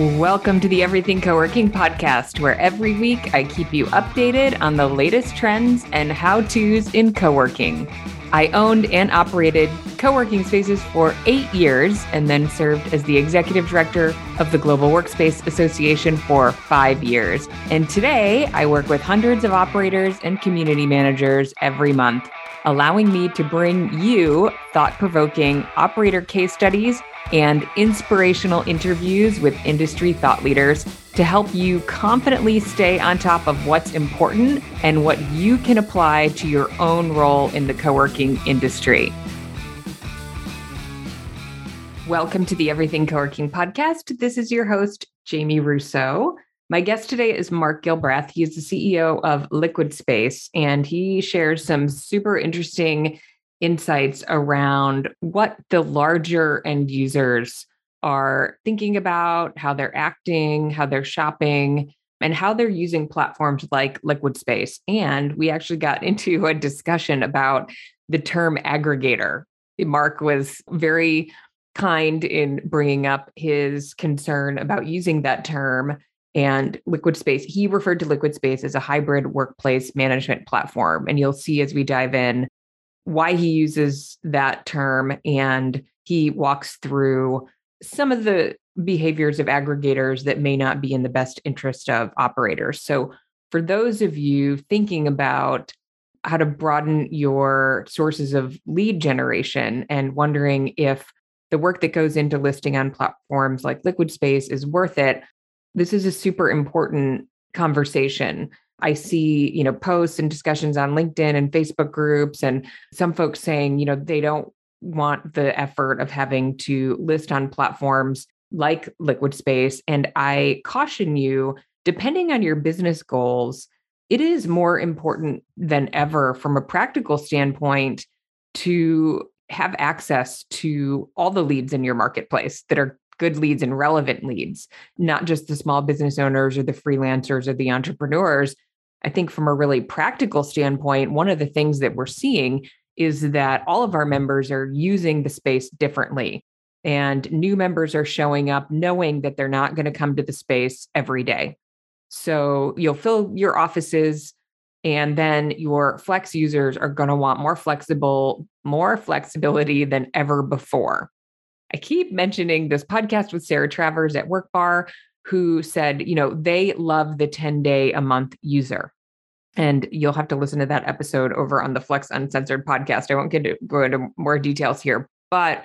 Welcome to the Everything Co-working podcast, where every week I keep you updated on the latest trends and how-tos in co-working. I owned and operated co-working spaces for eight years and then served as the executive director of the Global Workspace Association for five years. And today I work with hundreds of operators and community managers every month, allowing me to bring you thought-provoking operator case studies and inspirational interviews with industry thought leaders to help you confidently stay on top of what's important and what you can apply to your own role in the co working industry. Welcome to the Everything Co working podcast. This is your host, Jamie Russo. My guest today is Mark Gilbreath. He is the CEO of Liquid Space, and he shares some super interesting insights around what the larger end users are thinking about, how they're acting, how they're shopping, and how they're using platforms like Liquid Space. And we actually got into a discussion about the term aggregator. Mark was very kind in bringing up his concern about using that term and liquid space he referred to liquid space as a hybrid workplace management platform and you'll see as we dive in why he uses that term and he walks through some of the behaviors of aggregators that may not be in the best interest of operators. So, for those of you thinking about how to broaden your sources of lead generation and wondering if the work that goes into listing on platforms like Liquid Space is worth it, this is a super important conversation I see, you know, posts and discussions on LinkedIn and Facebook groups and some folks saying, you know, they don't want the effort of having to list on platforms like Liquid Space. And I caution you, depending on your business goals, it is more important than ever from a practical standpoint to have access to all the leads in your marketplace that are good leads and relevant leads, not just the small business owners or the freelancers or the entrepreneurs, I think from a really practical standpoint, one of the things that we're seeing is that all of our members are using the space differently. And new members are showing up knowing that they're not going to come to the space every day. So you'll fill your offices, and then your flex users are going to want more flexible, more flexibility than ever before. I keep mentioning this podcast with Sarah Travers at Workbar, who said, you know, they love the 10 day a month user. And you'll have to listen to that episode over on the Flex Uncensored podcast. I won't get to go into more details here, but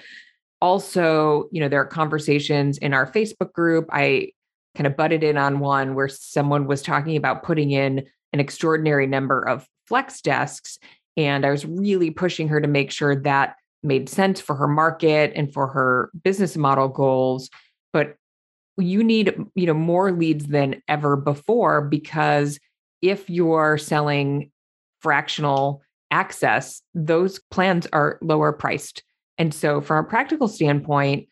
also, you know, there are conversations in our Facebook group. I kind of butted in on one where someone was talking about putting in an extraordinary number of flex desks. And I was really pushing her to make sure that made sense for her market and for her business model goals. But you need you know more leads than ever before because if you're selling fractional access those plans are lower priced and so from a practical standpoint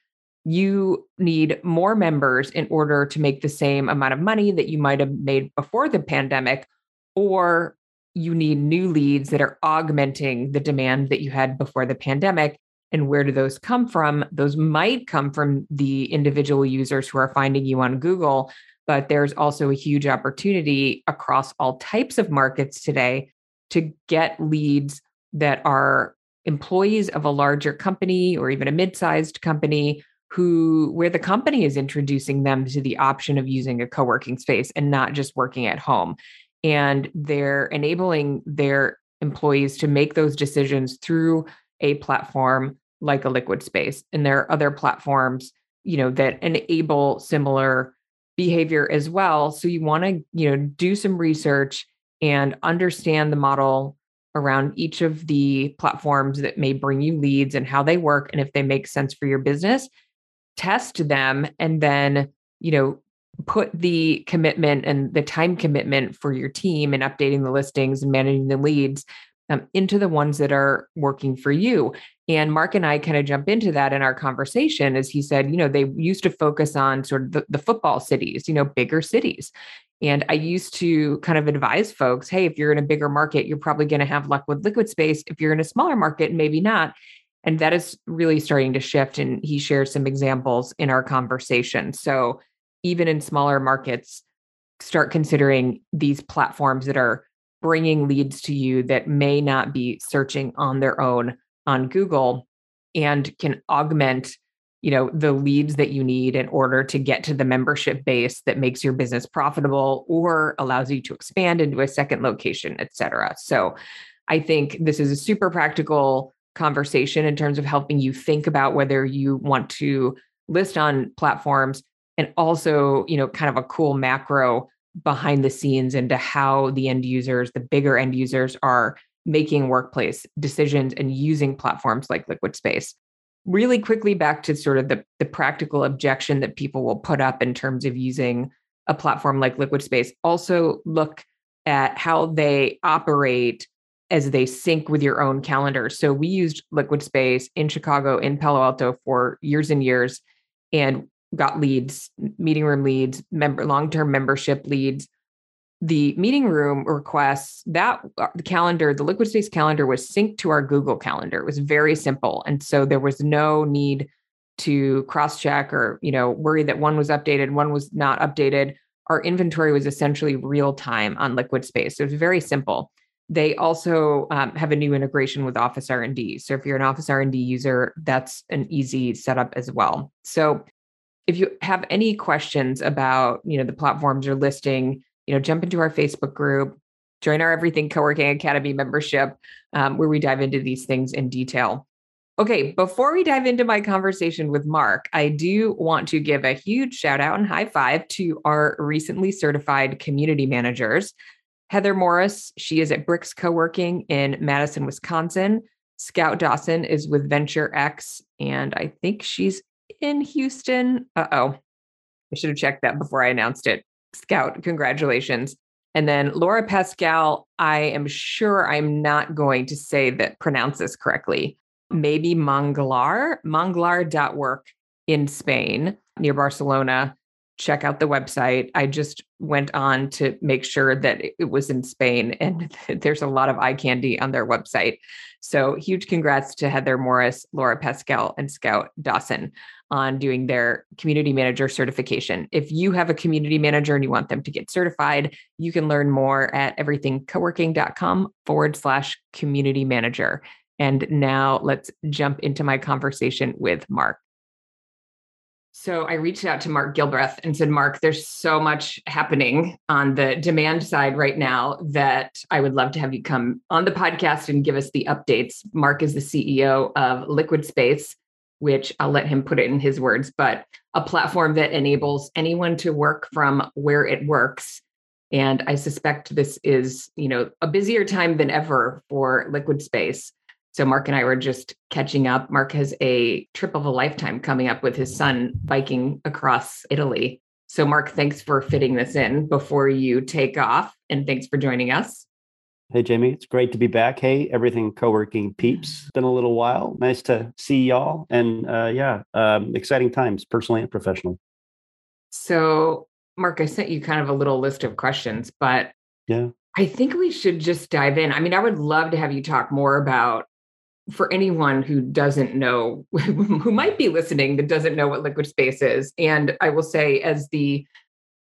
you need more members in order to make the same amount of money that you might have made before the pandemic or you need new leads that are augmenting the demand that you had before the pandemic and where do those come from? Those might come from the individual users who are finding you on Google, but there's also a huge opportunity across all types of markets today to get leads that are employees of a larger company or even a mid-sized company who where the company is introducing them to the option of using a co-working space and not just working at home and they're enabling their employees to make those decisions through a platform like a liquid space. And there are other platforms you know that enable similar behavior as well. So you want to you know do some research and understand the model around each of the platforms that may bring you leads and how they work and if they make sense for your business. Test them and then you know put the commitment and the time commitment for your team and updating the listings and managing the leads um, into the ones that are working for you. And Mark and I kind of jump into that in our conversation as he said, you know, they used to focus on sort of the, the football cities, you know, bigger cities. And I used to kind of advise folks, hey, if you're in a bigger market, you're probably going to have luck with liquid space. If you're in a smaller market, maybe not. And that is really starting to shift. And he shares some examples in our conversation. So even in smaller markets, start considering these platforms that are bringing leads to you that may not be searching on their own on Google and can augment you know the leads that you need in order to get to the membership base that makes your business profitable or allows you to expand into a second location et cetera. So i think this is a super practical conversation in terms of helping you think about whether you want to list on platforms and also you know kind of a cool macro behind the scenes into how the end users, the bigger end users are making workplace decisions and using platforms like Liquid Space. Really quickly back to sort of the, the practical objection that people will put up in terms of using a platform like Liquid Space. Also look at how they operate as they sync with your own calendar. So we used Liquid Space in Chicago, in Palo Alto for years and years. And got leads, meeting room leads, member long-term membership leads. The meeting room requests that uh, the calendar, the Liquid Space calendar was synced to our Google Calendar. It was very simple, and so there was no need to cross-check or you know worry that one was updated, one was not updated. Our inventory was essentially real time on Liquid Space. So it was very simple. They also um, have a new integration with Office R&D. So if you're an Office R&D user, that's an easy setup as well. So if you have any questions about you know the platforms you're listing you know jump into our facebook group join our everything co-working academy membership um, where we dive into these things in detail. Okay before we dive into my conversation with mark i do want to give a huge shout out and high five to our recently certified community managers. Heather morris she is at bricks co-working in madison wisconsin. Scout dawson is with venture x and i think she's in Houston. Uh oh. I should have checked that before I announced it. Scout, congratulations. And then Laura Pascal, I am sure I'm not going to say that pronounce this correctly. Maybe Manglar, manglar.work in Spain near Barcelona. Check out the website. I just went on to make sure that it was in Spain, and there's a lot of eye candy on their website. So, huge congrats to Heather Morris, Laura Pascal, and Scout Dawson on doing their community manager certification. If you have a community manager and you want them to get certified, you can learn more at everythingcoworking.com forward slash community manager. And now let's jump into my conversation with Mark. So I reached out to Mark Gilbreath and said, Mark, there's so much happening on the demand side right now that I would love to have you come on the podcast and give us the updates. Mark is the CEO of Liquid Space, which I'll let him put it in his words, but a platform that enables anyone to work from where it works. And I suspect this is, you know, a busier time than ever for Liquid Space. So Mark and I were just catching up. Mark has a trip of a lifetime coming up with his son biking across Italy. So Mark, thanks for fitting this in before you take off and thanks for joining us. Hey, Jamie, it's great to be back. Hey, everything co working peeps. Been a little while. Nice to see y'all. And uh, yeah, um, exciting times, personally and professionally. So, Mark, I sent you kind of a little list of questions, but yeah, I think we should just dive in. I mean, I would love to have you talk more about for anyone who doesn't know, who might be listening that doesn't know what liquid space is. And I will say, as the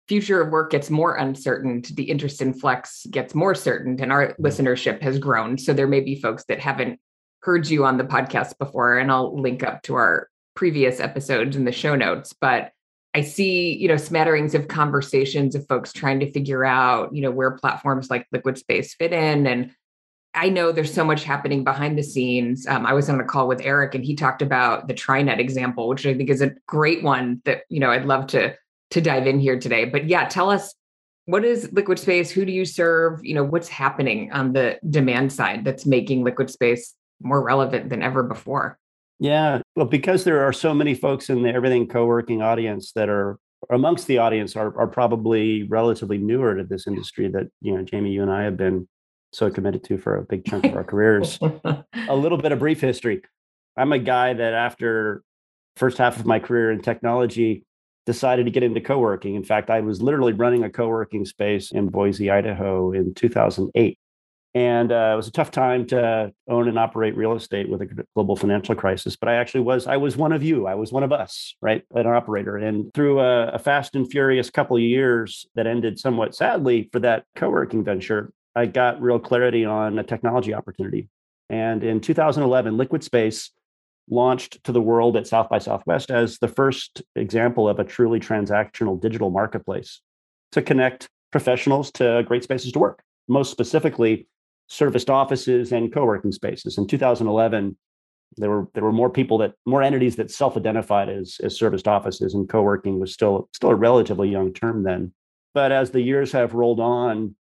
future of work gets more uncertain, the interest in Flex gets more certain, and our listenership has grown. So there may be folks that haven't heard you on the podcast before, and I'll link up to our previous episodes in the show notes. But I see, you know, smatterings of conversations of folks trying to figure out, you know, where platforms like Liquid Space fit in. And I know there's so much happening behind the scenes. Um, I was on a call with Eric, and he talked about the TriNet example, which I think is a great one that you know I'd love to to dive in here today. But yeah, tell us what is liquid space? Who do you serve? You know, what's happening on the demand side that's making liquid space more relevant than ever before? Yeah, well, because there are so many folks in the everything co-working audience that are amongst the audience are, are probably relatively newer to this industry that you know jamie you and i have been so committed to for a big chunk of our careers a little bit of brief history i'm a guy that after first half of my career in technology decided to get into co-working. In fact, I was literally running a co-working space in Boise, Idaho in 2008. And uh, it was a tough time to own and operate real estate with a global financial crisis. But I actually was, I was one of you. I was one of us, right? An operator. And through a, a fast and furious couple of years that ended somewhat sadly for that co working venture, I got real clarity on a technology opportunity. And in 2011, Liquid Space launched to the world at South by Southwest as the first example of a truly transactional digital marketplace to connect professionals to great spaces to work. Most specifically, serviced offices and co-working spaces. In 2011, there were there were more people that more entities that self-identified as as serviced offices, and co-working was still still a relatively young term then. But as the years have rolled on,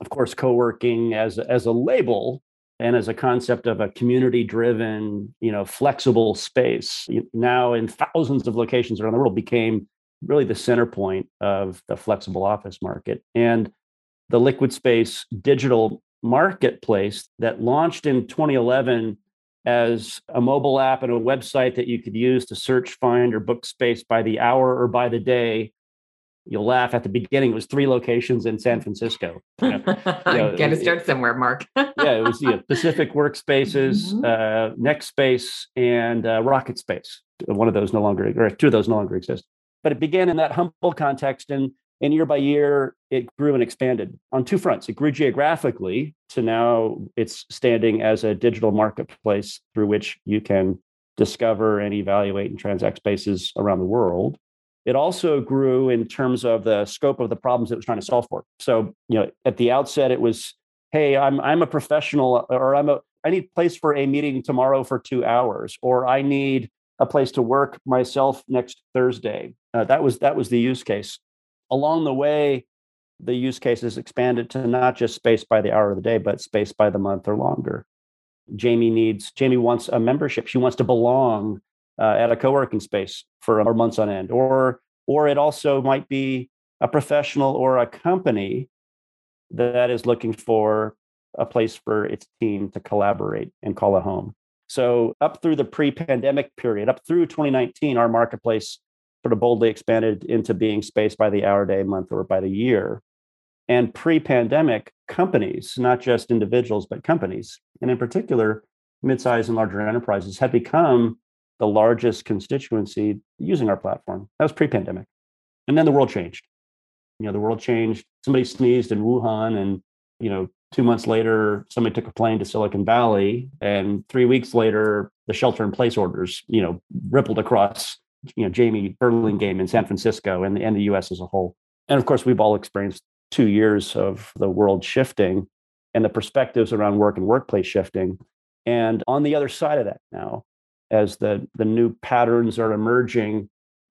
of course, co-working as as a label and as a concept of a community-driven, you know, flexible space, now in thousands of locations around the world, became really the center point of the flexible office market. And the liquid space digital marketplace that launched in 2011 as a mobile app and a website that you could use to search, find, or book space by the hour or by the day. You'll laugh at the beginning. It was three locations in San Francisco. You know, you know, Got to start somewhere, Mark. yeah, it was you know, Pacific Workspaces, mm-hmm. uh, Next Space, and uh, Rocket Space. One of those no longer, or two of those no longer exist. But it began in that humble context, and and year by year, it grew and expanded on two fronts. It grew geographically to now it's standing as a digital marketplace through which you can discover and evaluate and transact spaces around the world. It also grew in terms of the scope of the problems it was trying to solve for. So, you know, at the outset, it was, hey, I'm I'm a professional, or I'm a I need a place for a meeting tomorrow for two hours, or I need a place to work myself next Thursday. Uh, that was that was the use case along the way, the use cases expanded to not just space by the hour of the day, but space by the month or longer. Jamie needs, Jamie wants a membership. She wants to belong uh, at a co-working space for months on end, or or it also might be a professional or a company that is looking for a place for its team to collaborate and call a home. So up through the pre-pandemic period, up through 2019, our marketplace sort of boldly expanded into being space by the hour, day, month, or by the year. And pre pandemic, companies, not just individuals, but companies, and in particular, mid-sized and larger enterprises, had become the largest constituency using our platform. That was pre pandemic. And then the world changed. You know, the world changed. Somebody sneezed in Wuhan, and, you know, two months later, somebody took a plane to Silicon Valley. And three weeks later, the shelter in place orders, you know, rippled across you know Jamie Burlingame in San Francisco and, the, and the US as a whole. And of course, we've all experienced two years of the world shifting and the perspectives around work and workplace shifting. And on the other side of that now, as the, the new patterns are emerging,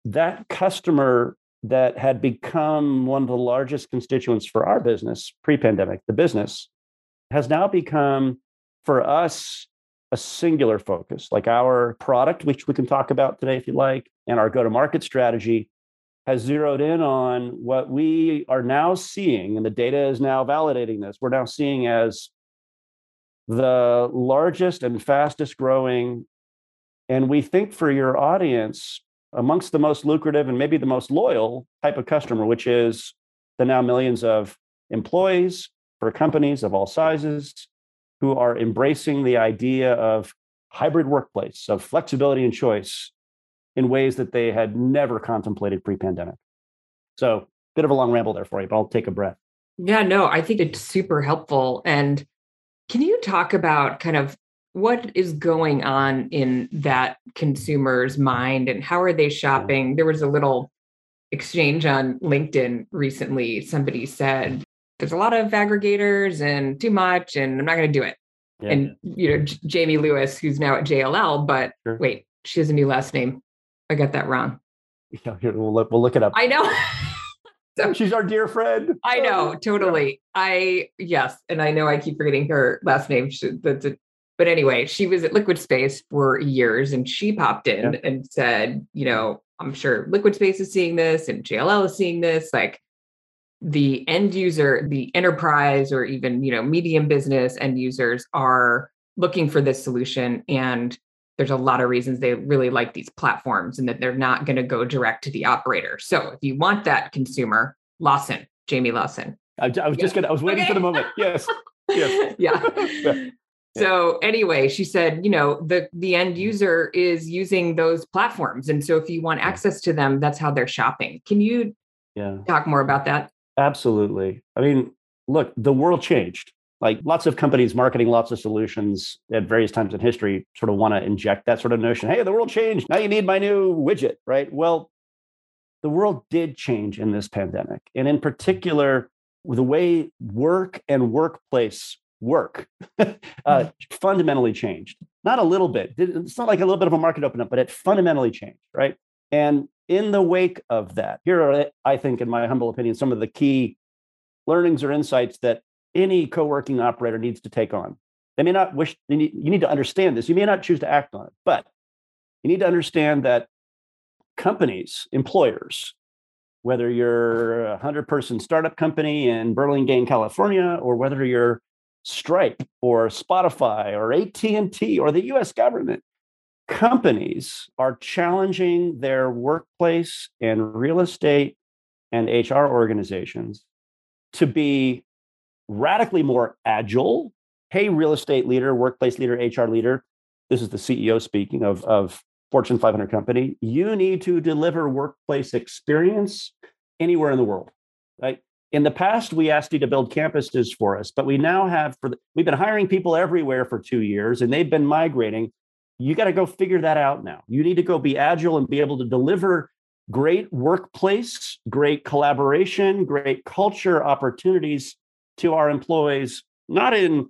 that customer that had become one of the largest constituents for our business pre-pandemic, the business, has now become for us a singular focus, like our product, which we can talk about today if you like, and our go to market strategy has zeroed in on what we are now seeing, and the data is now validating this. We're now seeing as the largest and fastest growing, and we think for your audience, amongst the most lucrative and maybe the most loyal type of customer, which is the now millions of employees for companies of all sizes who are embracing the idea of hybrid workplace, of flexibility and choice in ways that they had never contemplated pre-pandemic. So, bit of a long ramble there for you, but I'll take a breath. Yeah, no, I think it's super helpful. And can you talk about kind of what is going on in that consumer's mind and how are they shopping? There was a little exchange on LinkedIn recently. Somebody said, there's a lot of aggregators and too much, and I'm not going to do it. Yeah. And you know, J- Jamie Lewis, who's now at JLL, but sure. wait, she has a new last name. I got that wrong. Yeah, we'll look, we'll look it up. I know. so, She's our dear friend. I know, totally. I yes, and I know I keep forgetting her last name. She, that's a, but anyway, she was at Liquid Space for years, and she popped in yeah. and said, you know, I'm sure Liquid Space is seeing this, and JLL is seeing this. Like, the end user, the enterprise or even, you know, medium business end users are looking for this solution and there's a lot of reasons they really like these platforms and that they're not going to go direct to the operator. So if you want that consumer, Lawson, Jamie Lawson. I, I was just gonna, I was waiting okay. for the moment. Yes. yes. yeah. So anyway, she said, you know, the the end mm-hmm. user is using those platforms, and so if you want access to them, that's how they're shopping. Can you yeah. talk more about that? Absolutely. I mean, look, the world changed. Like lots of companies marketing lots of solutions at various times in history sort of want to inject that sort of notion. Hey, the world changed. Now you need my new widget, right? Well, the world did change in this pandemic. And in particular, the way work and workplace work uh, mm-hmm. fundamentally changed. Not a little bit. It's not like a little bit of a market open up, but it fundamentally changed, right? And in the wake of that, here are, I think, in my humble opinion, some of the key learnings or insights that any co-working operator needs to take on. They may not wish, need, you need to understand this. You may not choose to act on it, but you need to understand that companies, employers, whether you're a 100 person startup company in Burlingame, California, or whether you're Stripe or Spotify or AT&T or the US government, companies are challenging their workplace and real estate and HR organizations to be radically more agile. Hey, real estate leader, workplace leader, HR leader, this is the CEO speaking of, of Fortune 500 company. You need to deliver workplace experience anywhere in the world, right? In the past, we asked you to build campuses for us, but we now have for the, we've been hiring people everywhere for two years, and they've been migrating. You got to go figure that out now. You need to go be agile and be able to deliver great workplace, great collaboration, great culture opportunities to our employees, not in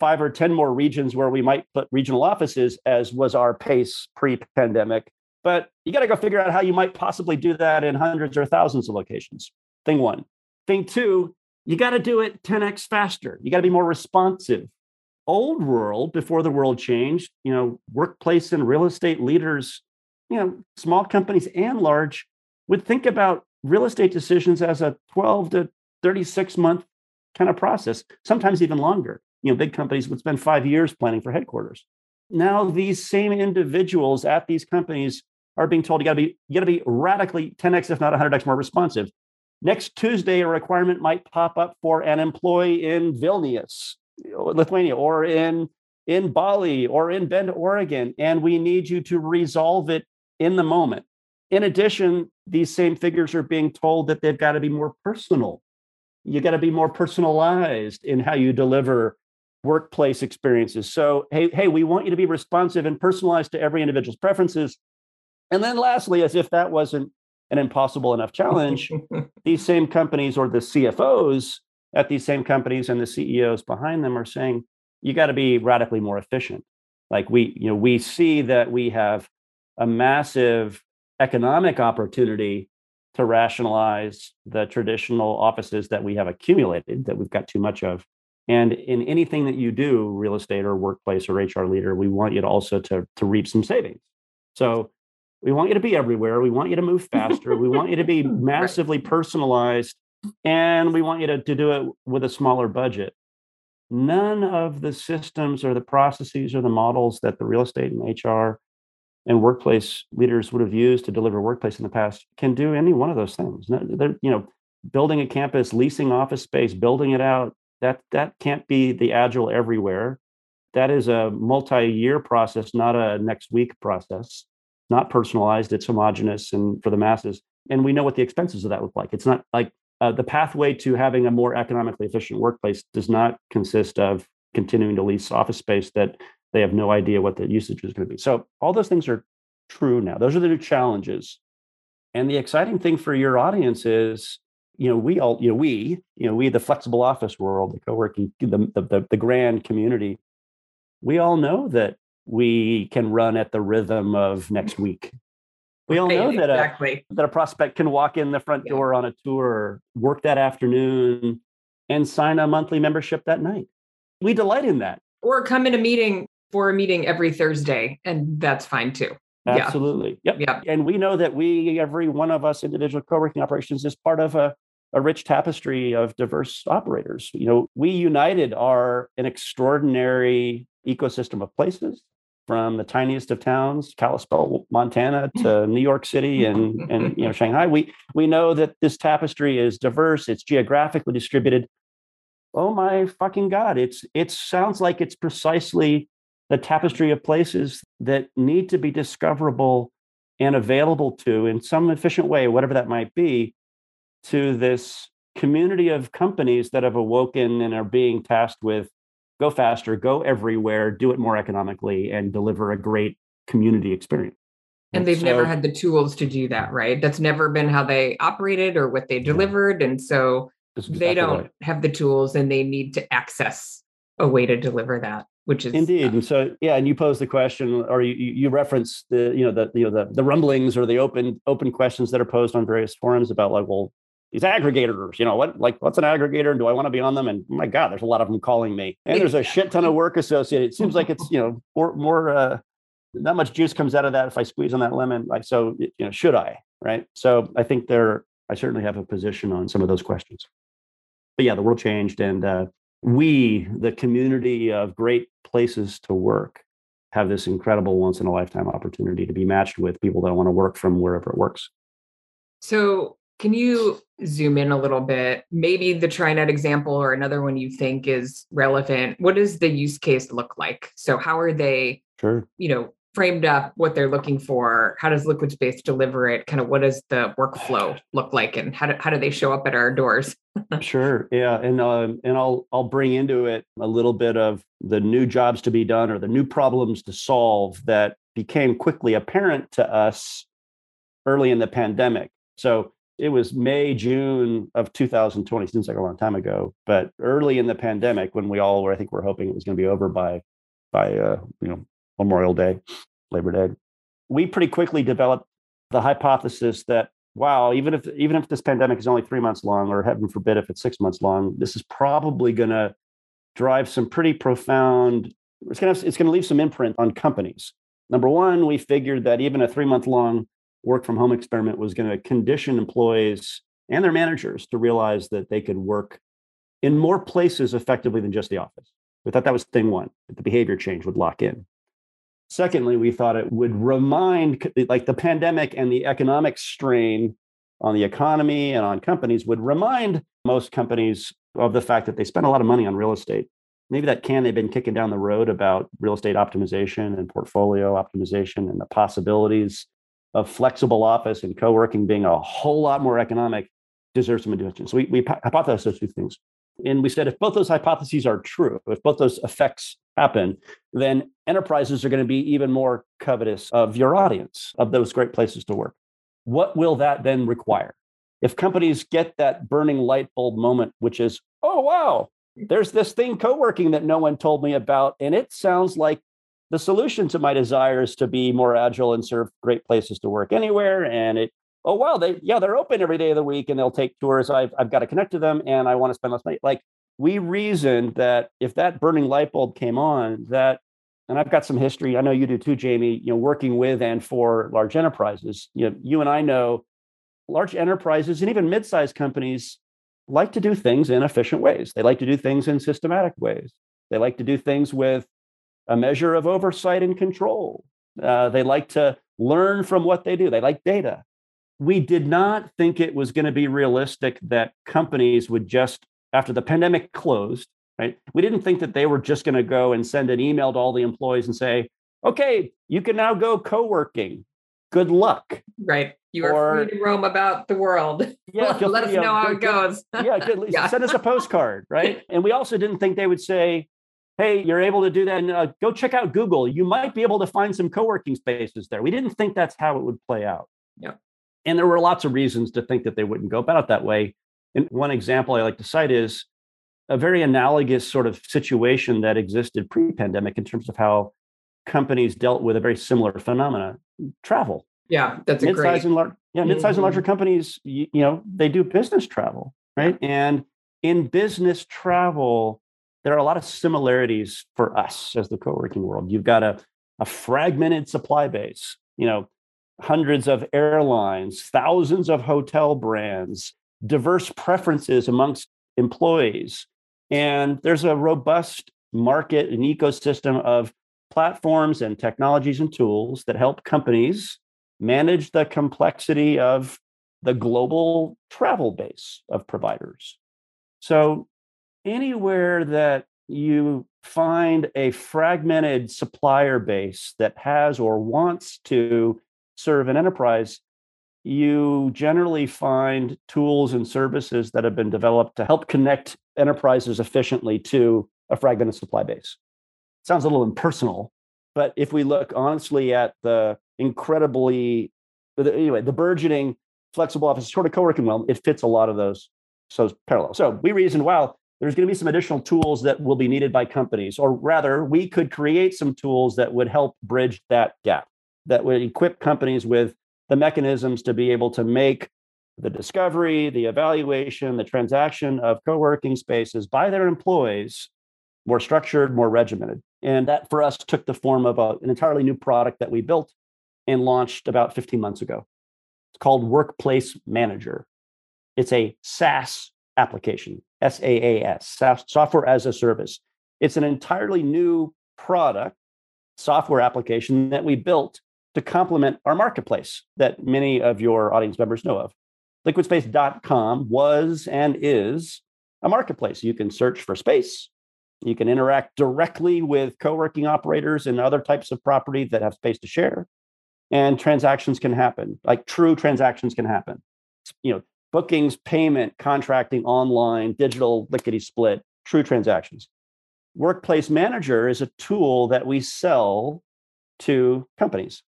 five or 10 more regions where we might put regional offices, as was our pace pre pandemic. But you got to go figure out how you might possibly do that in hundreds or thousands of locations. Thing one. Thing two, you got to do it 10x faster. You got to be more responsive. Old world, before the world changed, you know, workplace and real estate leaders, you know, small companies and large would think about real estate decisions as a 12 to 36 month kind of process, sometimes even longer. You know, big companies would spend five years planning for headquarters. Now, these same individuals at these companies are being told you got to be you got to be radically 10x, if not 100x, more responsive. Next Tuesday, a requirement might pop up for an employee in Vilnius, Lithuania, or in in Bali, or in Bend, Oregon, and we need you to resolve it in the moment. In addition, these same figures are being told that they've got to be more personal. You got to be more personalized in how you deliver workplace experiences. So, hey, hey, we want you to be responsive and personalized to every individual's preferences. And then lastly, as if that wasn't an impossible enough challenge, these same companies or the CFOs at these same companies and the CEOs behind them are saying, you got to be radically more efficient. Like we, you know, we see that we have a massive economic opportunity to rationalize the traditional offices that we have accumulated that we've got too much of and in anything that you do real estate or workplace or hr leader we want you to also to, to reap some savings so we want you to be everywhere we want you to move faster we want you to be massively personalized and we want you to, to do it with a smaller budget none of the systems or the processes or the models that the real estate and hr and workplace leaders would have used to deliver workplace in the past can do any one of those things. They're, you know, building a campus, leasing office space, building it out. That that can't be the agile everywhere. That is a multi-year process, not a next week process. Not personalized. It's homogenous and for the masses. And we know what the expenses of that look like. It's not like uh, the pathway to having a more economically efficient workplace does not consist of continuing to lease office space that they have no idea what the usage is going to be. So all those things are true now. Those are the new challenges. And the exciting thing for your audience is, you know, we all, you know, we, you know, we, the flexible office world, the co-working, the, the, the, the grand community, we all know that we can run at the rhythm of next week. We all know that exactly. a, that a prospect can walk in the front door on a tour, work that afternoon, and sign a monthly membership that night. We delight in that. Or come in a meeting for a meeting every Thursday, and that's fine too. Absolutely. Yeah. Yep. Yeah. And we know that we, every one of us individual co-working operations is part of a, a rich tapestry of diverse operators. You know, we united are an extraordinary ecosystem of places from the tiniest of towns, Kalispell, Montana, mm. to New York City mm. and and you know Shanghai. We we know that this tapestry is diverse, it's geographically distributed, oh my fucking god it's it sounds like it's precisely the tapestry of places that need to be discoverable and available to in some efficient way whatever that might be to this community of companies that have awoken and are being tasked with go faster go everywhere do it more economically and deliver a great community experience. And they've so, never had the tools to do that right? That's never been how they operated or what they delivered and so exactly they don't right. have the tools and they need to access a way to deliver that which is indeed uh, and so yeah and you pose the question or you you reference the you know the you know the, the rumblings or the open open questions that are posed on various forums about like well these aggregators you know what like what's an aggregator and do i want to be on them? And oh my god there's a lot of them calling me. And there's a shit ton of work associated. It seems like it's you know more more uh not much juice comes out of that if i squeeze on that lemon. Like so you know should i right? So i think there i certainly have a position on some of those questions. But yeah the world changed and uh we, the community of great places to work, have this incredible once in a lifetime opportunity to be matched with people that want to work from wherever it works. So, can you zoom in a little bit? Maybe the TriNet example or another one you think is relevant. What does the use case look like? So, how are they, sure. you know, framed up what they're looking for how does liquid space deliver it kind of what does the workflow look like and how do, how do they show up at our doors sure yeah and um, and i'll i'll bring into it a little bit of the new jobs to be done or the new problems to solve that became quickly apparent to us early in the pandemic so it was may june of 2020 seems like a long time ago but early in the pandemic when we all were i think we're hoping it was going to be over by by uh, you know Memorial Day, Labor Day. We pretty quickly developed the hypothesis that wow, even if even if this pandemic is only three months long, or heaven forbid if it's six months long, this is probably going to drive some pretty profound. It's going to it's going to leave some imprint on companies. Number one, we figured that even a three month long work from home experiment was going to condition employees and their managers to realize that they could work in more places effectively than just the office. We thought that was thing one, that the behavior change would lock in. Secondly, we thought it would remind, like the pandemic and the economic strain on the economy and on companies would remind most companies of the fact that they spend a lot of money on real estate. Maybe that can they've been kicking down the road about real estate optimization and portfolio optimization and the possibilities of flexible office and co-working being a whole lot more economic deserves some attention. So we, we hypothesized those two things. And we said if both those hypotheses are true, if both those effects happen, then enterprises are going to be even more covetous of your audience, of those great places to work. What will that then require? If companies get that burning light bulb moment, which is, oh, wow, there's this thing co working that no one told me about, and it sounds like the solution to my desire is to be more agile and serve great places to work anywhere. And it oh wow, they yeah, they're open every day of the week and they'll take tours. I've I've got to connect to them and I want to spend less money. Like we reasoned that if that burning light bulb came on, that and I've got some history. I know you do too, Jamie. You know, working with and for large enterprises. You know, you and I know large enterprises and even mid-sized companies like to do things in efficient ways. They like to do things in systematic ways. They like to do things with a measure of oversight and control. Uh, they like to learn from what they do. They like data we did not think it was going to be realistic that companies would just, after the pandemic closed, right? We didn't think that they were just going to go and send an email to all the employees and say, okay, you can now go co working. Good luck. Right. You or, are free to roam about the world. Yeah. Let us know, know how it goes. yeah, good. yeah. Send us a postcard. Right. And we also didn't think they would say, hey, you're able to do that. And uh, go check out Google. You might be able to find some co working spaces there. We didn't think that's how it would play out. Yeah. And there were lots of reasons to think that they wouldn't go about it that way. And one example I like to cite is a very analogous sort of situation that existed pre-pandemic in terms of how companies dealt with a very similar phenomena travel yeah that's a mid-size great... and large yeah mm-hmm. mid-size and larger mm-hmm. companies you, you, know they do business travel right and in business travel there are a lot of similarities for us as the co-working world you've got a, a fragmented supply base you know hundreds of airlines, thousands of hotel brands, diverse preferences amongst employees. And there's a robust market and ecosystem of platforms and technologies and tools that help companies manage the complexity of the global travel base of providers. So anywhere that you find a fragmented supplier base that has or wants to serve an enterprise, you generally find tools and services that have been developed to help connect enterprises efficiently to a fragmented supply base. Sounds a little impersonal, but if we look honestly at the incredibly, anyway, the burgeoning flexible office sort of co-working realm, it fits a lot of those so parallel. So we reasoned, well, there's going to be some additional tools that will be needed by companies, or rather, we could create some tools that would help bridge that gap, that would equip companies with the mechanisms to be able to make the discovery, the evaluation, the transaction of co working spaces by their employees more structured, more regimented. And that for us took the form of a, an entirely new product that we built and launched about 15 months ago. It's called Workplace Manager. It's a SaaS application, S A A S, software as a service. It's an entirely new product, software application that we built to complement our marketplace that many of your audience members know of. Liquidspace.com was and is a marketplace. You can search for space. You can interact directly with co working operators and other types of property that have space to share. And transactions can happen, like true transactions can happen. You know, bookings, payment, contracting online, digital lickety split, true transactions. Workplace Manager is a tool that we sell to companies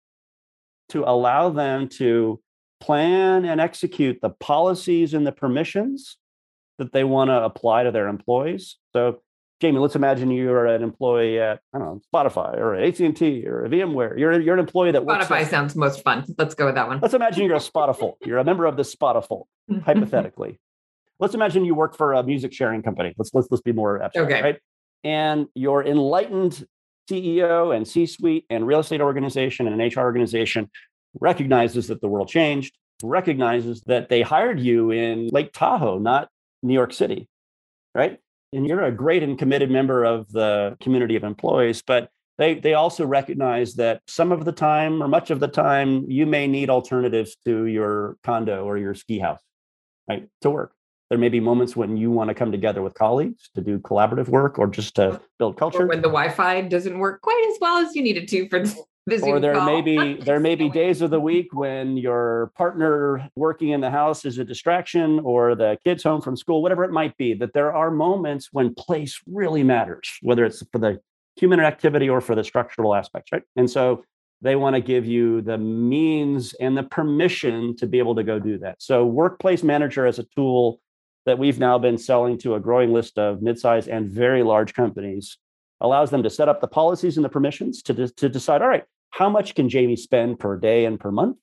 to allow them to plan and execute the policies and the permissions that they want to apply to their employees. So Jamie, let's imagine you're an employee at I don't know Spotify or AT and T or VMware. You're you're an employee that works. Spotify at, sounds most fun. Let's go with that one. Let's imagine you're a Spotify. You're a member of the Spotify, hypothetically. Let's imagine you work for a music sharing company. Let's let's let's be more abstract, okay. right? And your enlightened CEO and C-suite and real estate organization and an HR organization recognizes that the world changed, recognizes that they hired you in Lake Tahoe, not New York City, right? And you're a great and committed member of the community of employees, but they they also recognize that some of the time or much of the time you may need alternatives to your condo or your ski house, right? To work. There may be moments when you want to come together with colleagues to do collaborative work or just to build culture. Or when the Wi-Fi doesn't work quite as well as you need it to for the or there call. may be there may be days of the week when your partner working in the house is a distraction or the kids home from school whatever it might be that there are moments when place really matters whether it's for the human activity or for the structural aspects right? And so they want to give you the means and the permission to be able to go do that. So workplace manager as a tool that we've now been selling to a growing list of midsize and very large companies allows them to set up the policies and the permissions to, de- to decide all right how much can Jamie spend per day and per month?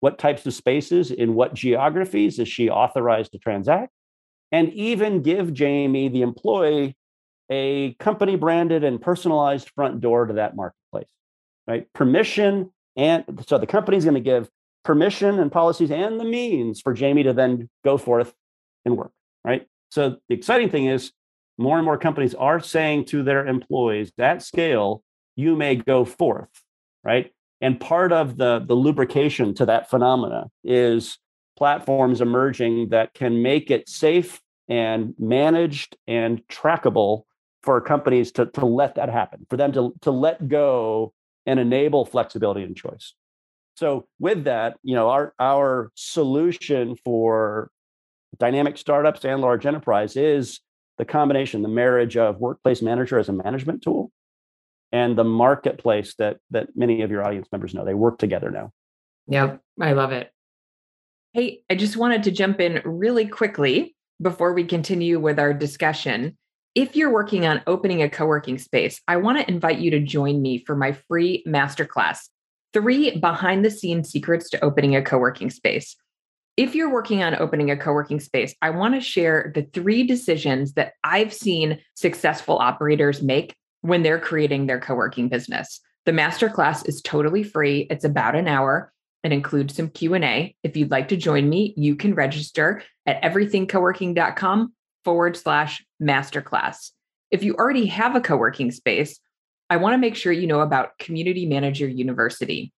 What types of spaces in what geographies is she authorized to transact? And even give Jamie, the employee, a company branded and personalized front door to that marketplace, right? Permission. And so the company's going to give permission and policies and the means for Jamie to then go forth and work, right? So the exciting thing is more and more companies are saying to their employees at scale, you may go forth right? And part of the, the lubrication to that phenomena is platforms emerging that can make it safe and managed and trackable for companies to, to let that happen, for them to, to let go and enable flexibility and choice. So with that, you know, our our solution for dynamic startups and large enterprise is the combination, the marriage of workplace manager as a management tool and the marketplace that that many of your audience members know. They work together now. Yep, I love it. Hey, I just wanted to jump in really quickly before we continue with our discussion. If you're working on opening a co-working space, I want to invite you to join me for my free masterclass, three behind the scenes secrets to opening a co-working space. If you're working on opening a co working space, I want to share the three decisions that I've seen successful operators make when they're creating their co-working business. The masterclass is totally free. It's about an hour. It includes some Q&A. If you'd like to join me, you can register at everythingcoworking.com forward slash masterclass. If you already have a co-working space, I want to make sure you know about Community Manager University.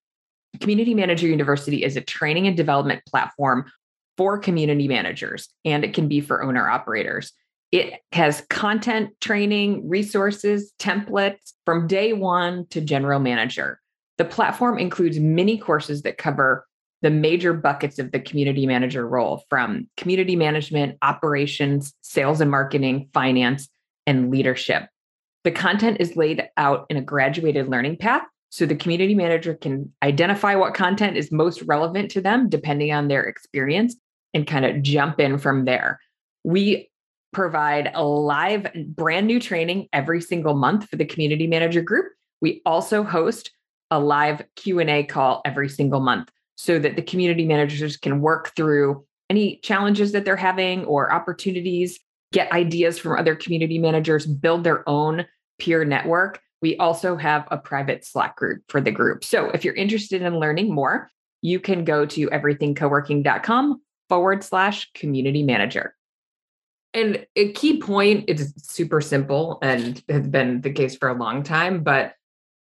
Community Manager University is a training and development platform for community managers, and it can be for owner operators. It has content, training, resources, templates from day one to general manager. The platform includes many courses that cover the major buckets of the community manager role from community management, operations, sales and marketing, finance, and leadership. The content is laid out in a graduated learning path so the community manager can identify what content is most relevant to them depending on their experience and kind of jump in from there. We provide a live brand new training every single month for the community manager group. We also host a live Q&A call every single month so that the community managers can work through any challenges that they're having or opportunities, get ideas from other community managers, build their own peer network. We also have a private Slack group for the group. So if you're interested in learning more, you can go to everythingcoworking.com forward slash community manager. And a key point it's super simple and has been the case for a long time, but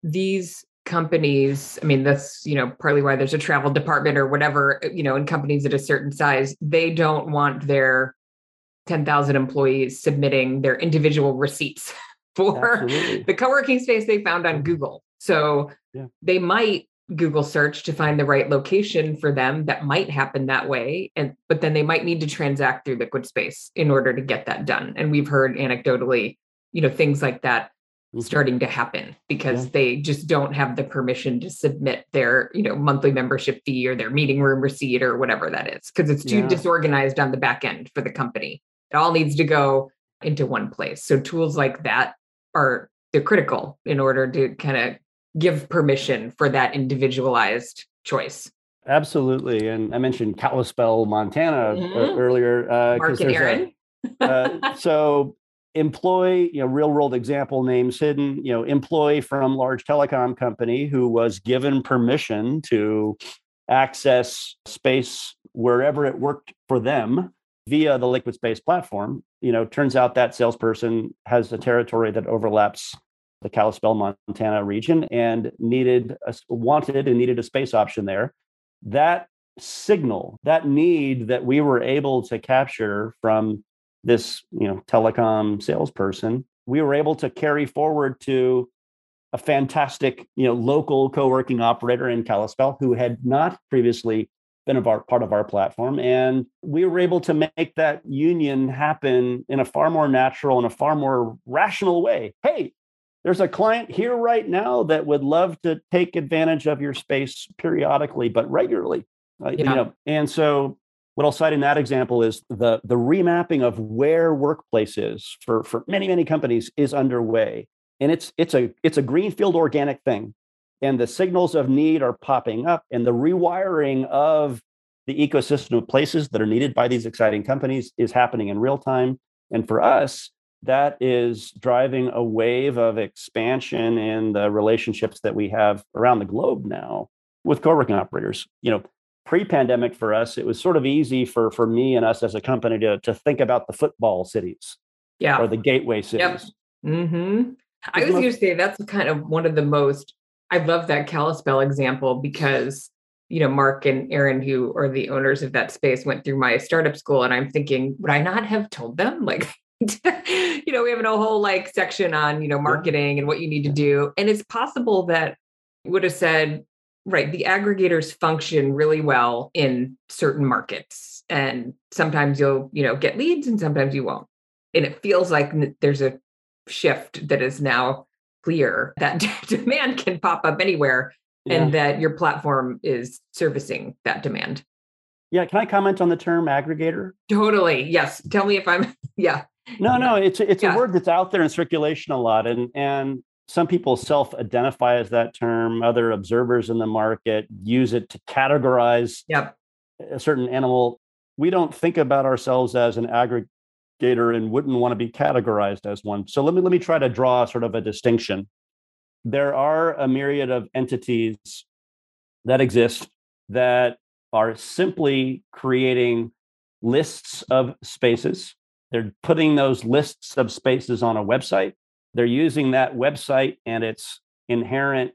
these companies i mean that's you know partly why there's a travel department or whatever you know in companies at a certain size they don't want their 10,000 employees submitting their individual receipts for Absolutely. the co-working space they found on Google so yeah. they might Google search to find the right location for them that might happen that way and but then they might need to transact through Liquidspace in order to get that done and we've heard anecdotally you know things like that Mm-hmm. starting to happen because yeah. they just don't have the permission to submit their you know monthly membership fee or their meeting room receipt or whatever that is because it's too yeah. disorganized on the back end for the company it all needs to go into one place so tools like that are they're critical in order to kind of give permission for that individualized choice absolutely and i mentioned kalispell montana mm-hmm. earlier uh, Mark and Aaron. A, uh, so employee, you know, real world example names hidden, you know, employee from large telecom company who was given permission to access space wherever it worked for them via the Liquidspace platform. You know, turns out that salesperson has a territory that overlaps the Kalispell, Montana region and needed a, wanted and needed a space option there. That signal, that need that we were able to capture from this you know telecom salesperson we were able to carry forward to a fantastic you know local co-working operator in Kalispell who had not previously been a part of our platform and we were able to make that union happen in a far more natural and a far more rational way hey there's a client here right now that would love to take advantage of your space periodically but regularly uh, yeah. you know and so what I'll cite in that example is the, the remapping of where workplace is for, for many, many companies is underway. And it's it's a it's a greenfield organic thing. And the signals of need are popping up, and the rewiring of the ecosystem of places that are needed by these exciting companies is happening in real time. And for us, that is driving a wave of expansion in the relationships that we have around the globe now with co-working operators. You know, pre-pandemic for us, it was sort of easy for for me and us as a company to to think about the football cities, yeah, or the gateway cities. Yep. Mm-hmm. I was going to say that's kind of one of the most. I love that Kalispell example because you know Mark and Aaron, who are the owners of that space, went through my startup school, and I'm thinking, would I not have told them like? you know, we have a whole like section on, you know, marketing and what you need to do. And it's possible that would have said, Right. The aggregators function really well in certain markets. And sometimes you'll, you know, get leads and sometimes you won't. And it feels like there's a shift that is now clear that demand can pop up anywhere yeah. and that your platform is servicing that demand. Yeah. Can I comment on the term aggregator? Totally. Yes. Tell me if I'm, yeah. No, no, it's it's yeah. a word that's out there in circulation a lot, and and some people self-identify as that term other observers in the market use it to categorize yep. a certain animal we don't think about ourselves as an aggregator and wouldn't want to be categorized as one so let me let me try to draw sort of a distinction there are a myriad of entities that exist that are simply creating lists of spaces they're putting those lists of spaces on a website. They're using that website and its inherent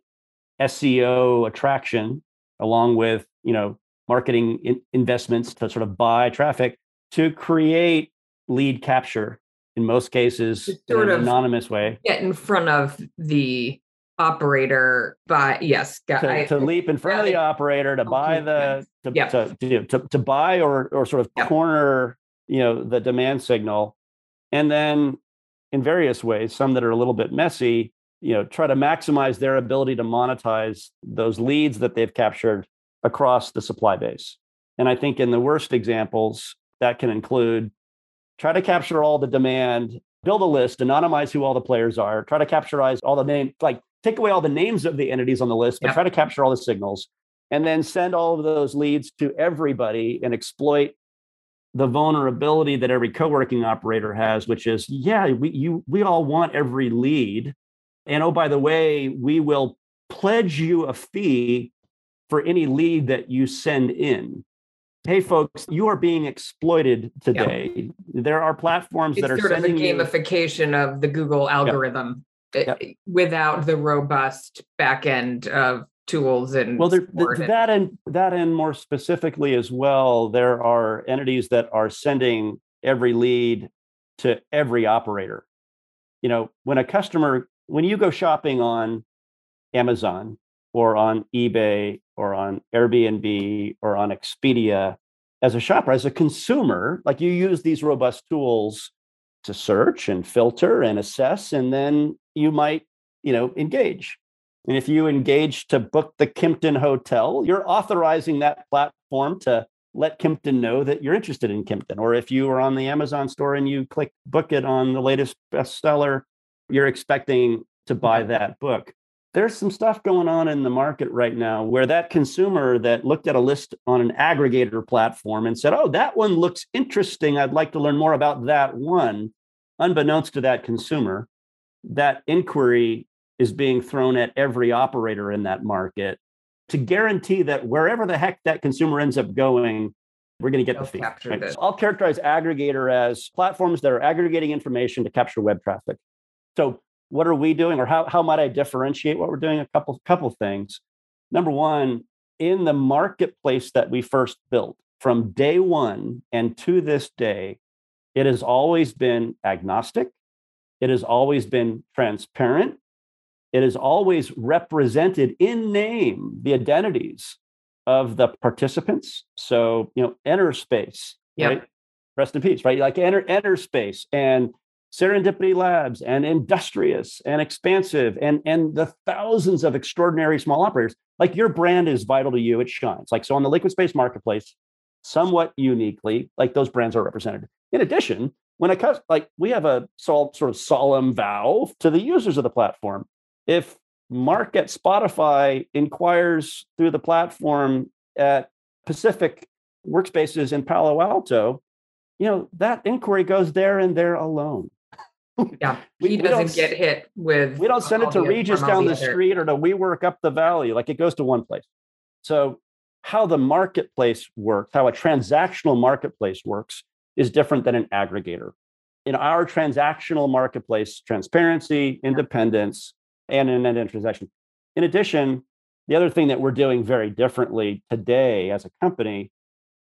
SEO attraction, along with you know marketing in- investments to sort of buy traffic to create lead capture in most cases in an anonymous way. Get in front of the operator by yes to, I, to leap in front of the operator to buy the to, to, to, to, buy or or sort of corner you know the demand signal and then in various ways some that are a little bit messy you know try to maximize their ability to monetize those leads that they've captured across the supply base and i think in the worst examples that can include try to capture all the demand build a list anonymize who all the players are try to capturize all the name like take away all the names of the entities on the list but yep. try to capture all the signals and then send all of those leads to everybody and exploit the vulnerability that every co-working operator has which is yeah we you we all want every lead and oh by the way we will pledge you a fee for any lead that you send in hey folks you are being exploited today yeah. there are platforms it's that are sort sending of a gamification you... of the google algorithm yep. Yep. without the robust back end of tools and well there, that and that and more specifically as well there are entities that are sending every lead to every operator. You know when a customer when you go shopping on amazon or on ebay or on airbnb or on expedia as a shopper as a consumer like you use these robust tools to search and filter and assess and then you might you know engage and if you engage to book the Kimpton Hotel, you're authorizing that platform to let Kimpton know that you're interested in Kimpton. Or if you are on the Amazon store and you click book it on the latest bestseller, you're expecting to buy that book. There's some stuff going on in the market right now where that consumer that looked at a list on an aggregator platform and said, Oh, that one looks interesting. I'd like to learn more about that one. Unbeknownst to that consumer, that inquiry is being thrown at every operator in that market to guarantee that wherever the heck that consumer ends up going, we're going to get They'll the fee. Right? So I'll characterize aggregator as platforms that are aggregating information to capture web traffic. So what are we doing, or how, how might I differentiate what we're doing? A couple couple things. Number one, in the marketplace that we first built from day one and to this day, it has always been agnostic. It has always been transparent it is always represented in name the identities of the participants. So, you know, Enterspace, yep. right? Rest in peace, right? Like enter Enterspace and Serendipity Labs and Industrious and Expansive and and the thousands of extraordinary small operators. Like your brand is vital to you, it shines. Like so on the Liquidspace marketplace, somewhat uniquely, like those brands are represented. In addition, when a like we have a sort of solemn vow to the users of the platform if Mark at Spotify inquires through the platform at Pacific Workspaces in Palo Alto, you know, that inquiry goes there and there alone. Yeah, he we, doesn't we get hit with. We don't send it to Regus down the street or to WeWork up the valley. Like it goes to one place. So, how the marketplace works, how a transactional marketplace works, is different than an aggregator. In our transactional marketplace, transparency, independence, and an end-to-end transaction. In addition, the other thing that we're doing very differently today as a company,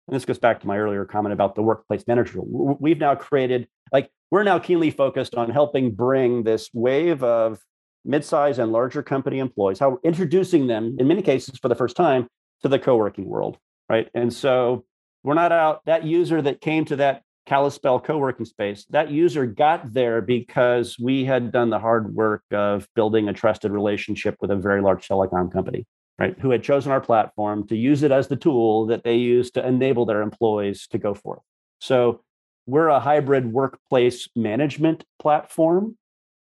and this goes back to my earlier comment about the workplace manager, we've now created, like, we're now keenly focused on helping bring this wave of mid-size and larger company employees, how we're introducing them, in many cases for the first time, to the co-working world, right? And so we're not out, that user that came to that Kalispell co-working space, that user got there because we had done the hard work of building a trusted relationship with a very large telecom company, right? Who had chosen our platform to use it as the tool that they use to enable their employees to go forth. So we're a hybrid workplace management platform.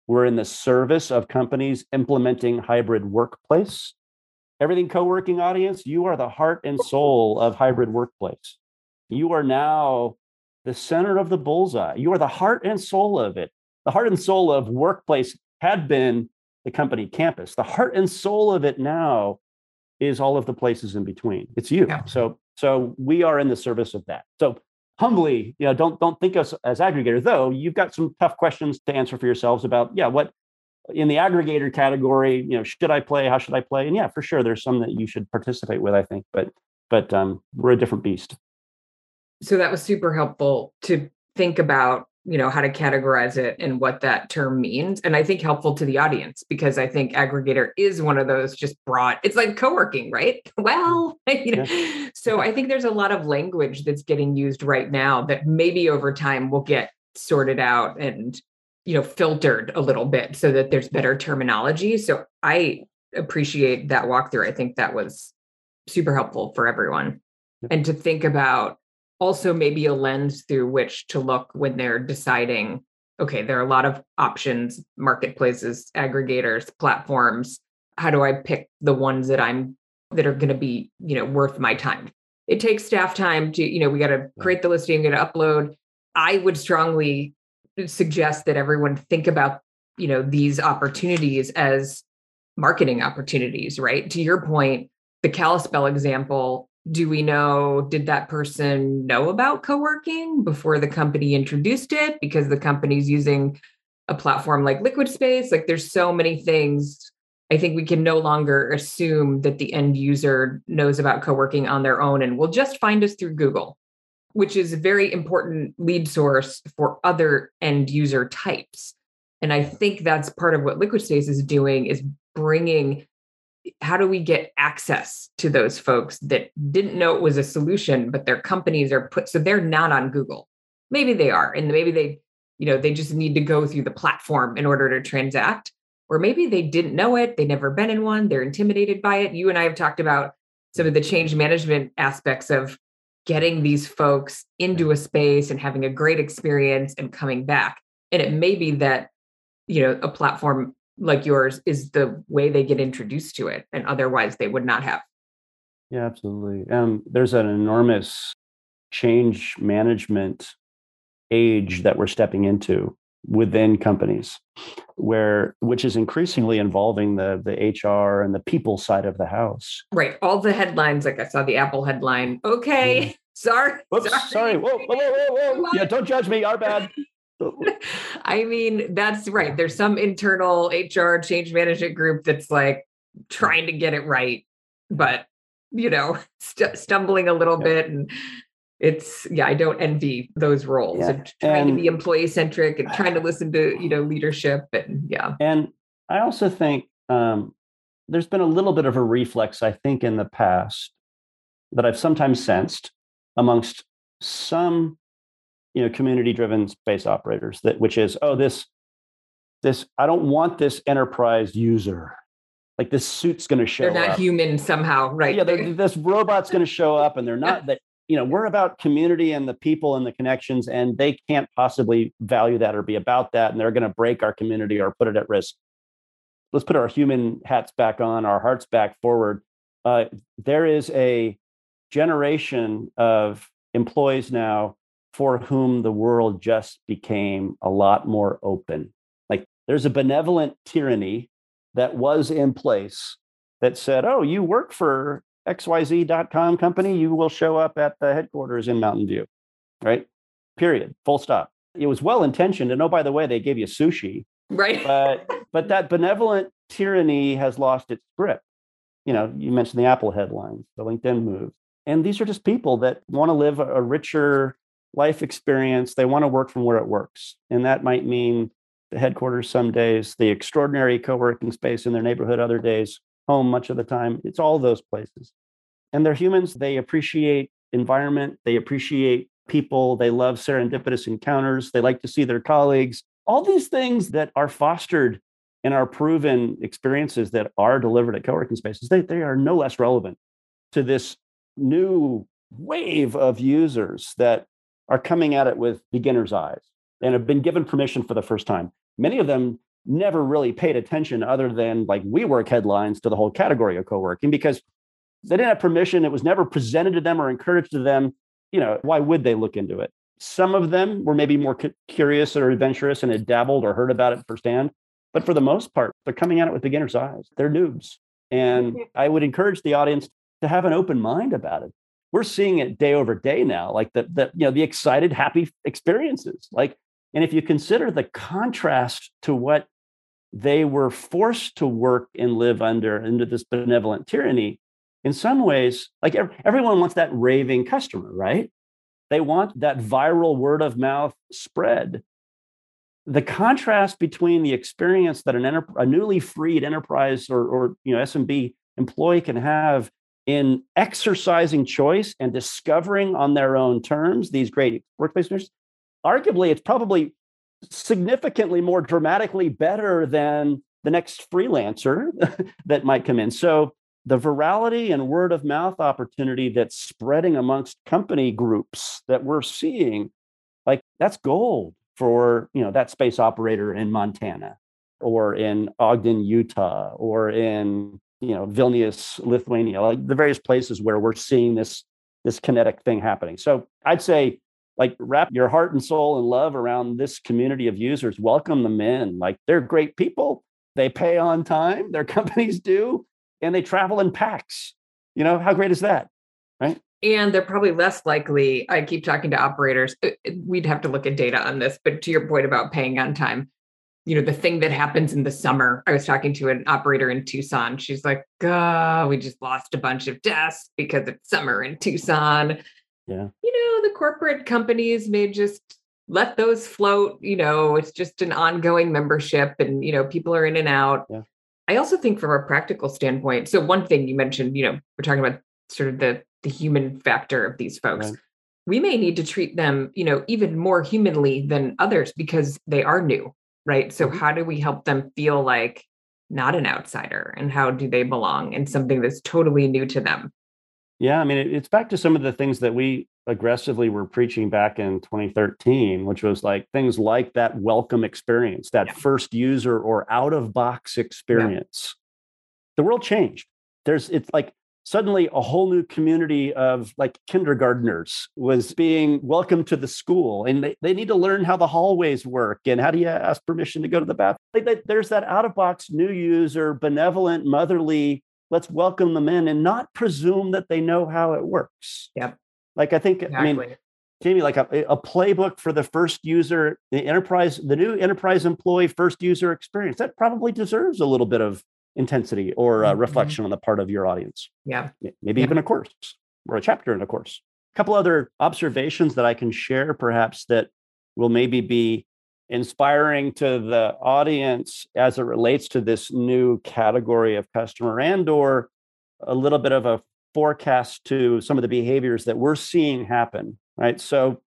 We're in the service of companies implementing hybrid workplace. Everything co-working audience, you are the heart and soul of hybrid workplace. You are now the center of the bullseye. You are the heart and soul of it. The heart and soul of workplace had been the company campus. The heart and soul of it now is all of the places in between. It's you. Yeah. So so we are in the service of that. So humbly, you know, don't don't think us as aggregator, though you've got some tough questions to answer for yourselves about, yeah, what in the aggregator category, you know, should I play? How should I play? And yeah, for sure, there's some that you should participate with, I think, but but um, we're a different beast so that was super helpful to think about you know how to categorize it and what that term means and i think helpful to the audience because i think aggregator is one of those just broad it's like co-working right? Mm-hmm. Well you know yeah. so i think there's a lot of language that's getting used right now that maybe over time will get sorted out and you know filtered a little bit so that there's better terminology. So i appreciate that walkthrough. I think that was super helpful for everyone. Yeah. and to think about also maybe a lens through which to look when they're deciding okay there are a lot of options marketplaces aggregators platforms. How do i pick the ones that i'm that are going to be you know worth my time? It takes staff time to you know we got to create the listing got to upload. I would strongly suggest that everyone think about you know these opportunities as marketing opportunities right? To your point the kalispell example do we know did that person know about co-working before the company introduced it? Because the company's using a platform like Liquidspace like there's so many things. I think we can no longer assume that the end user knows about co-working on their own and will just find us through google which is a very important lead source for other end user types. And i think that's part of what liquid space is doing is bringing how do we get access to those folks that didn't know it was a solution but their companies are put so they're not on google. Maybe they are and maybe they you know they just need to go through the platform in order to transact or maybe they didn't know it they never been in one they're intimidated by it. You and i have talked about some of the change management aspects of getting these folks into a space and having a great experience and coming back and it may be that you know a platform like yours is the way they get introduced to it and otherwise they would not have yeah absolutely um, there's an enormous change management age that we're stepping into within companies where which is increasingly involving the the HR and the people side of the house. Right. All the headlines like I saw the Apple headline. Okay. Mm. Sorry. Whoops, sorry. sorry. Whoa, whoa, whoa, whoa, whoa. Yeah, don't judge me. Our bad. I mean, that's right. There's some internal HR change management group that's like trying to get it right, but you know, st- stumbling a little yeah. bit and it's yeah, I don't envy those roles yeah. and trying and, to be employee centric and trying to listen to, you know, leadership and yeah. And I also think um, there's been a little bit of a reflex, I think, in the past that I've sometimes sensed amongst some you know community driven space operators that which is oh this this i don't want this enterprise user. Like this suit's going to show they're not up. human somehow right? Yeah this robot's going to show up and they're not that you know we're about community and the people and the connections and they can't possibly value that or be about that and they're going to break our community or put it at risk. Let's put our human hats back on our hearts back forward. Uh, there is a generation of employees now for whom the world just became a lot more open. Like there's a benevolent tyranny that was in place that said, oh, you work for XYZ.com company, you will show up at the headquarters in Mountain View, right? Period. Full stop. It was well intentioned. And oh, by the way, they gave you sushi. Right. But but that benevolent tyranny has lost its grip. You know, you mentioned the Apple headlines, the LinkedIn move. And these are just people that want to live a richer, life experience. They want to work from where it works. And that might mean the headquarters some days, the extraordinary co working space in their neighborhood other days, home much of the time. It's all those places. And they're humans. They appreciate environment, they appreciate people, they love serendipitous encounters, they like to see their colleagues. All these things that are fostered in our proven experiences that are delivered at co working spaces, they, they are no less relevant to this new wave of users that are coming at it with beginner's eyes and have been given permission for the first time. Many of them never really paid attention other than like WeWork headlines to the whole category of co-working because they didn't have permission. It was never presented to them or encouraged to them. You know, why would they look into it? Some of them were maybe more curious or adventurous and had dabbled or heard about it firsthand. But for the most part, they're coming at it with beginner's eyes. They're noobs. And mm-hmm. I would encourage the audience to have an open mind about it we're seeing it day over day now, like the, the you know the excited, happy experiences. Like, and if you consider the contrast to what they were forced to work and live under under this benevolent tyranny, in some ways, like everyone wants that raving customer, right? They want that viral word of mouth spread the contrast between the experience that an enter- a newly freed enterprise or, or you know SMB employee can have in exercising choice and discovering on their own terms these great workplace experiences, arguably it's probably significantly more dramatically better than the next freelancer that might come in. So the virality and word of mouth opportunity that's spreading amongst company groups that we're seeing, like that's gold for you know that space operator in Montana or in Ogden, Utah, or in you know Vilnius, Lithuania, like the various places where we're seeing this this kinetic thing happening. So I'd say like wrap your heart and soul and love around this community of users. Welcome them in. Like they're great people. They pay on time. Their companies do and they travel in packs. You know how great is that right? And they're probably less likely i keep talking to operators uh, we'd have to look at data on this but to your point about paying on time you know the thing that happens in the summer i was talking to an operator in tucson she's like oh we just lost a bunch of desks because it's summer in tucson yeah. You know, the corporate companies may just let those float. You know, it's just an ongoing membership and, you know, people are in and out. Yeah. I also think from a practical standpoint, so one thing you mentioned, you know, we're talking about sort of the the human factor of these folks. Right. We may need to treat them, you know, even more humanly than others because they are new, right? So mm-hmm. how do we help them feel like not an outsider and how do they belong in something that's totally new to them? Yeah, I mean, it's back to some of the things that we aggressively were preaching back in 2013, which was like things like that welcome experience, that yeah. first user or out of box experience. Yeah. The world changed. There's, it's like suddenly a whole new community of like kindergartners was being welcomed to the school and they, they need to learn how the hallways work and how do you ask permission to go to the bathroom like, there's that out of box new user benevolent motherly let's welcome them in and not presume that they know how it works. Yep. Like I think, exactly. I mean, Jamie, like a, a playbook for the first user, the enterprise, the new enterprise employee first user experience, that probably deserves a little bit of intensity or uh, mm-hmm. reflection on the part of your audience. Yeah. Maybe yeah. even a course or a chapter in a course. A couple other observations that I can share, perhaps, that will maybe be inspiring to the audience as it relates to this new category of customer and or a little bit of a forecast to some of the behaviors that we're seeing happen right so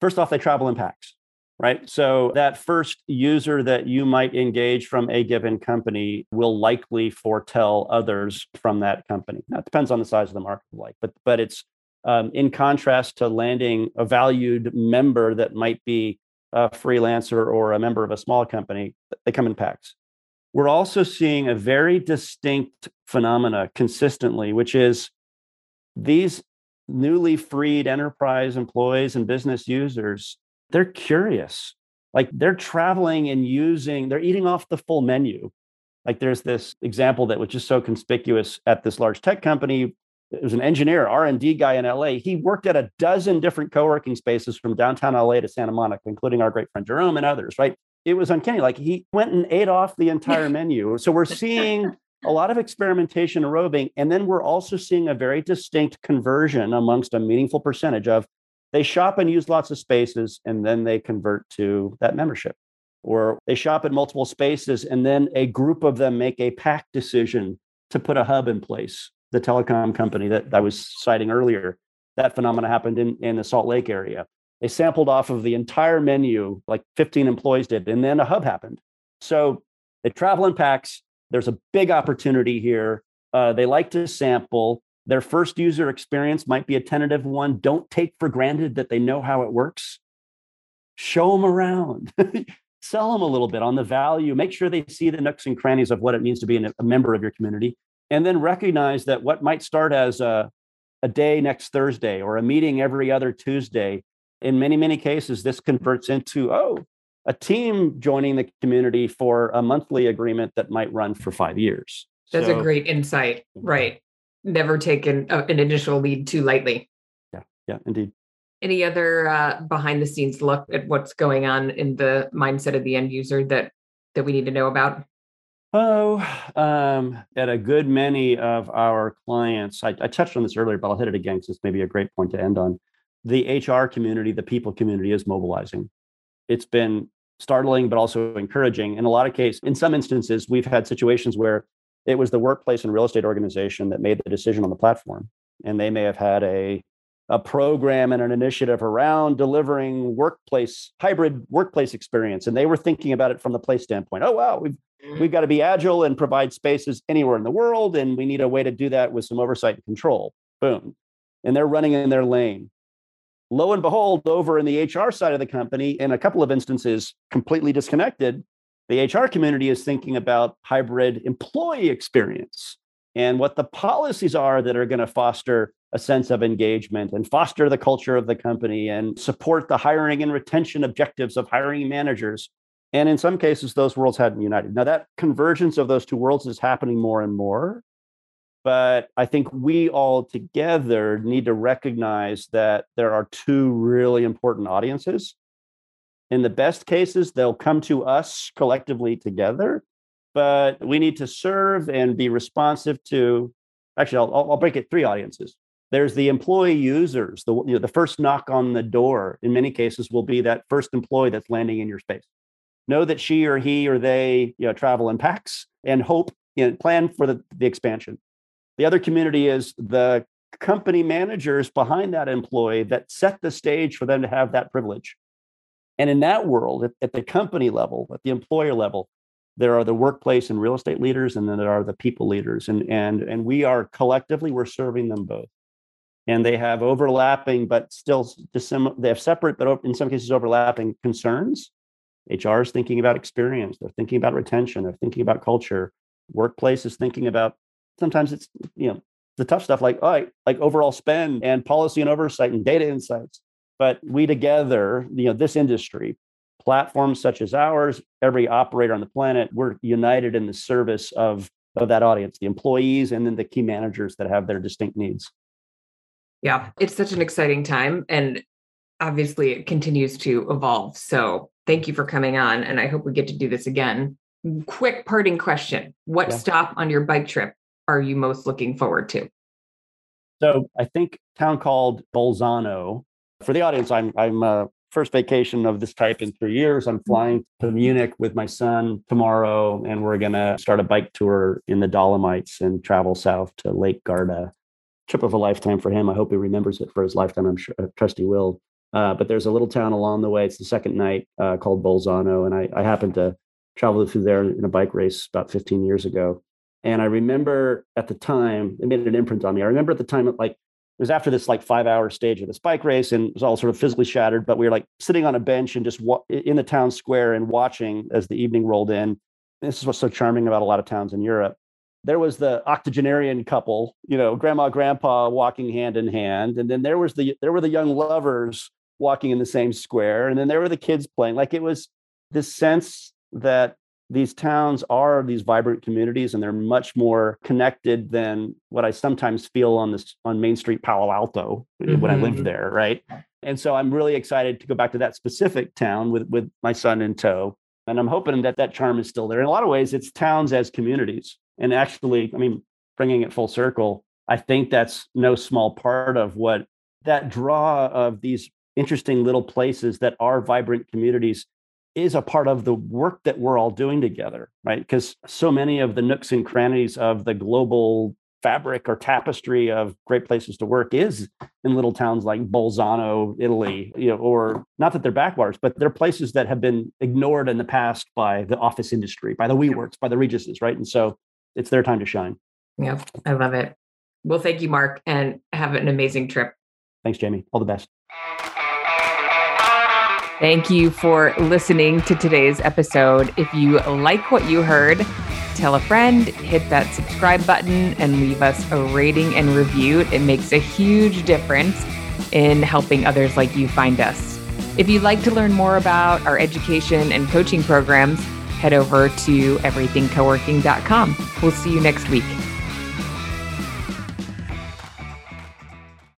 first off they travel in packs right so that first user that you might engage from a given company will likely foretell others from that company now it depends on the size of the market like but but it's um, in contrast to landing a valued member that might be a freelancer or a member of a small company, they come in packs. We're also seeing a very distinct phenomena consistently, which is these newly freed enterprise employees and business users, they're curious. Like they're traveling and using, they're eating off the full menu. Like there's this example that was just so conspicuous at this large tech company. It was an engineer r&d guy in la he worked at a dozen different co-working spaces from downtown la to santa monica including our great friend jerome and others right? It was uncanny. Like he went and ate off the entire menu. So we're seeing a lot of experimentation and roving and then we're also seeing a very distinct conversion amongst a meaningful percentage of they shop and use lots of spaces and then they convert to that membership or they shop at multiple spaces and then a group of them make a pack decision to put a hub in place the telecom company that I was citing earlier, that phenomena happened in, in the Salt Lake area. They sampled off of the entire menu, like 15 employees did, and then a hub happened. So they travel in packs. There's a big opportunity here. Uh, they like to sample. Their first user experience might be a tentative one. Don't take for granted that they know how it works. Show them around. Sell them a little bit on the value. Make sure they see the nooks and crannies of what it means to be a member of your community and then recognize that what might start as a, a day next Thursday or a meeting every other Tuesday, in many, many cases, this converts into, oh, a team joining the community for a monthly agreement that might run for five years. That's so, a great insight. Right. Never taken an, an initial lead too lightly. Yeah. Yeah, indeed. Any other uh, behind the scenes look at what's going on in the mindset of the end user that that we need to know about? Oh, um, at a good many of our clients, I, I touched on this earlier, but I'll hit it again because it's maybe a great point to end on. The HR community, the people community is mobilizing. It's been startling, but also encouraging. In a lot of cases, in some instances, we've had situations where it was the workplace and real estate organization that made the decision on the platform. And they may have had a, a program and an initiative around delivering workplace, hybrid workplace experience. And they were thinking about it from the place standpoint. Oh, wow, we've mm. we've got to be agile and provide spaces anywhere in the world. And we need a way to do that with some oversight and control. Boom. And they're running in their lane. Lo and behold, over in the HR side of the company, in a couple of instances, completely disconnected, the HR community is thinking about hybrid employee experience and what the policies are that are going to foster a sense of engagement and foster the culture of the company and support the hiring and retention objectives of hiring managers. And in some cases, those worlds hadn't united. Now, that convergence of those two worlds is happening more and more. But I think we all together need to recognize that there are two really important audiences. In the best cases, they'll come to us collectively together, but we need to serve and be responsive to. Actually, I'll, I'll break it three audiences. There's the employee users. The, you know, the first knock on the door, in many cases, will be that first employee that's landing in your space. Know that she or he or they you know, travel in packs and hope you know, plan for the, the expansion the other community is the company managers behind that employee that set the stage for them to have that privilege. And in that world, at, at, the company level, at the employer level, there are the workplace and real estate leaders, and then there are the people leaders. And, and, and we are collectively, we're serving them both. And they have overlapping, but still dissim- they have separate, but in some cases overlapping concerns. HR is thinking about experience. They're thinking about retention. They're thinking about culture. Workplace is thinking about sometimes it's you know the tough stuff like all right like overall spend and policy and oversight and data insights but we together you know this industry platforms such as ours every operator on the planet we're united in the service of of that audience the employees and then the key managers that have their distinct needs yeah it's such an exciting time and obviously it continues to evolve so thank you for coming on and i hope we get to do this again quick parting question what yeah. stop on your bike trip are you most looking forward to? So I think town called Bolzano. For the audience, I'm I'm uh, first vacation of this type in three years. I'm flying to Munich with my son tomorrow, and we're gonna start a bike tour in the Dolomites and travel south to Lake Garda. Trip of a lifetime for him. I hope he remembers it for his lifetime. I'm sure, I trust he will. Uh, but there's a little town along the way. It's the second night uh, called Bolzano, and I, I happened to travel through there in a bike race about 15 years ago. And I remember at the time, it made an imprint on me. I remember at the time, like it was after this like five hour stage of this bike race and it was all sort of physically shattered, but we were like sitting on a bench and just wa- in the town square and watching as the evening rolled in. This is what's so charming about a lot of towns in Europe. There was the octogenarian couple, you know, grandma, grandpa walking hand in hand. And then there was the, there were the young lovers walking in the same square. And then there were the kids playing. Like it was this sense that these towns are these vibrant communities and they're much more connected than what I sometimes feel on this on Main Street Palo Alto mm-hmm. when I lived mm-hmm. there, right? And so I'm really excited to go back to that specific town with with my son in tow. And I'm hoping that that charm is still there. In a lot of ways, it's towns as communities. And actually, I mean, bringing it full circle, I think that's no small part of what that draw of these interesting little places that are vibrant communities is a part of the work that we're all doing together, right? Because so many of the nooks and crannies of the global fabric or tapestry of great places to work is in little towns like Bolzano, Italy, you know, or not that they're backwaters, but they're places that have been ignored in the past by the office industry, by the WeWorks, by the Reguses, right? And so it's their time to shine. Yeah, I love it. Well, thank you, Mark, and have an amazing trip. Thanks, Jamie. All the best. Thank you for listening to today's episode. If you like what you heard, tell a friend, hit that subscribe button, and leave us a rating and review. It makes a huge difference in helping others like you find us. If you'd like to learn more about our education and coaching programs, head over to everythingcoworking.com. We'll see you next week.